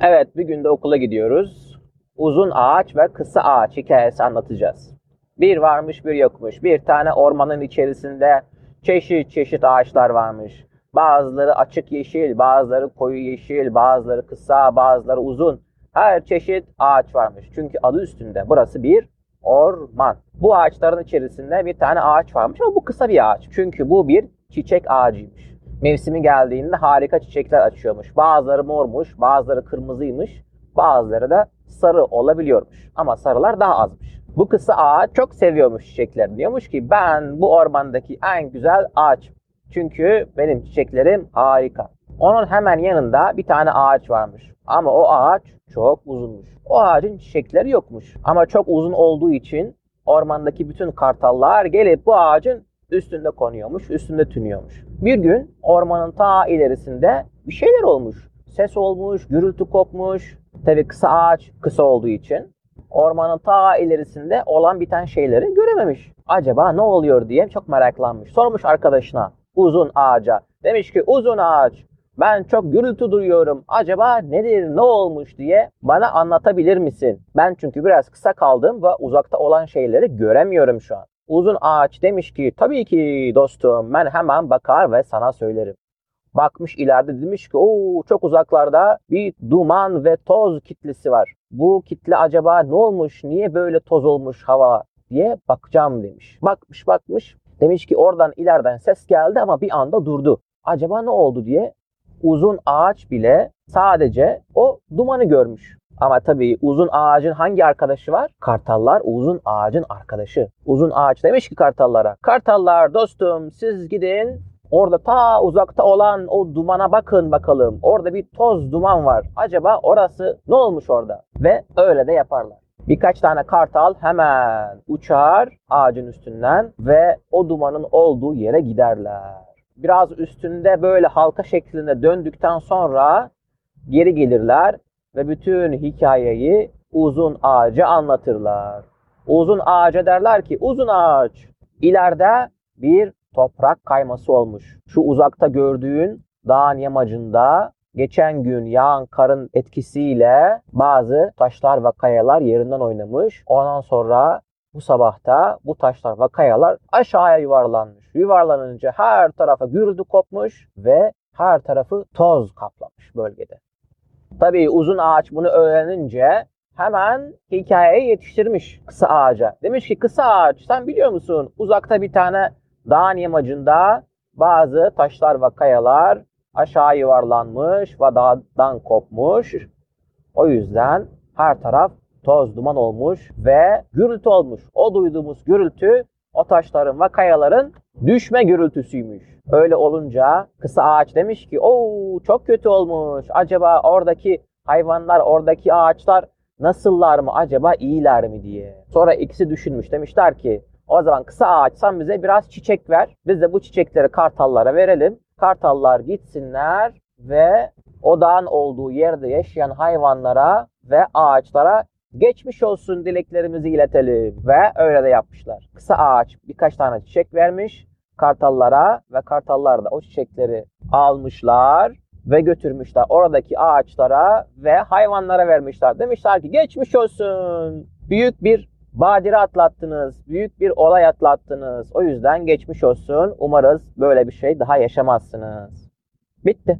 Evet, bir günde okula gidiyoruz. Uzun ağaç ve kısa ağaç hikayesi anlatacağız. Bir varmış bir yokmuş. Bir tane ormanın içerisinde çeşit çeşit ağaçlar varmış. Bazıları açık yeşil, bazıları koyu yeşil, bazıları kısa, bazıları uzun. Her çeşit ağaç varmış. Çünkü adı üstünde. Burası bir orman. Bu ağaçların içerisinde bir tane ağaç varmış ama bu kısa bir ağaç. Çünkü bu bir çiçek ağacıymış. Mevsimi geldiğinde harika çiçekler açıyormuş. Bazıları mormuş, bazıları kırmızıymış, bazıları da sarı olabiliyormuş. Ama sarılar daha azmış. Bu kısa ağaç çok seviyormuş çiçekler. Diyormuş ki ben bu ormandaki en güzel ağaç. Çünkü benim çiçeklerim harika. Onun hemen yanında bir tane ağaç varmış. Ama o ağaç çok uzunmuş. O ağacın çiçekleri yokmuş. Ama çok uzun olduğu için ormandaki bütün kartallar gelip bu ağacın üstünde konuyormuş, üstünde tünüyormuş. Bir gün ormanın ta ilerisinde bir şeyler olmuş. Ses olmuş, gürültü kopmuş. Tabii kısa ağaç kısa olduğu için ormanın ta ilerisinde olan biten şeyleri görememiş. Acaba ne oluyor diye çok meraklanmış. Sormuş arkadaşına uzun ağaca. Demiş ki uzun ağaç ben çok gürültü duyuyorum. Acaba nedir, ne olmuş diye bana anlatabilir misin? Ben çünkü biraz kısa kaldım ve uzakta olan şeyleri göremiyorum şu an. Uzun ağaç demiş ki tabii ki dostum ben hemen bakar ve sana söylerim. Bakmış ileride demiş ki o çok uzaklarda bir duman ve toz kitlesi var. Bu kitle acaba ne olmuş, niye böyle toz olmuş hava diye bakacağım demiş. Bakmış bakmış demiş ki oradan ileriden ses geldi ama bir anda durdu. Acaba ne oldu diye uzun ağaç bile sadece o dumanı görmüş. Ama tabii uzun ağacın hangi arkadaşı var? Kartallar uzun ağacın arkadaşı. Uzun ağaç demiş ki kartallara. Kartallar dostum siz gidin Orada ta uzakta olan o dumana bakın bakalım. Orada bir toz duman var. Acaba orası ne olmuş orada? Ve öyle de yaparlar. Birkaç tane kartal hemen uçar ağacın üstünden ve o dumanın olduğu yere giderler. Biraz üstünde böyle halka şeklinde döndükten sonra geri gelirler ve bütün hikayeyi uzun ağaca anlatırlar. Uzun ağaca derler ki uzun ağaç ileride bir toprak kayması olmuş. Şu uzakta gördüğün dağın yamacında geçen gün yağan karın etkisiyle bazı taşlar ve kayalar yerinden oynamış. Ondan sonra bu sabahta bu taşlar ve kayalar aşağıya yuvarlanmış. Yuvarlanınca her tarafa gürültü kopmuş ve her tarafı toz kaplamış bölgede. Tabii uzun ağaç bunu öğrenince hemen hikayeyi yetiştirmiş kısa ağaca. Demiş ki kısa ağaç sen biliyor musun uzakta bir tane dağın yamacında bazı taşlar ve kayalar aşağı yuvarlanmış ve dağdan kopmuş. O yüzden her taraf toz duman olmuş ve gürültü olmuş. O duyduğumuz gürültü o taşların ve kayaların düşme gürültüsüymüş. Öyle olunca kısa ağaç demiş ki o çok kötü olmuş. Acaba oradaki hayvanlar, oradaki ağaçlar nasıllar mı? Acaba iyiler mi diye. Sonra ikisi düşünmüş. Demişler ki o zaman kısa ağaçsan bize biraz çiçek ver. Biz de bu çiçekleri kartallara verelim. Kartallar gitsinler ve o dağın olduğu yerde yaşayan hayvanlara ve ağaçlara geçmiş olsun dileklerimizi iletelim. Ve öyle de yapmışlar. Kısa ağaç birkaç tane çiçek vermiş kartallara ve kartallar da o çiçekleri almışlar ve götürmüşler oradaki ağaçlara ve hayvanlara vermişler. Demişler ki geçmiş olsun. Büyük bir badire atlattınız, büyük bir olay atlattınız. O yüzden geçmiş olsun. Umarız böyle bir şey daha yaşamazsınız. Bitti.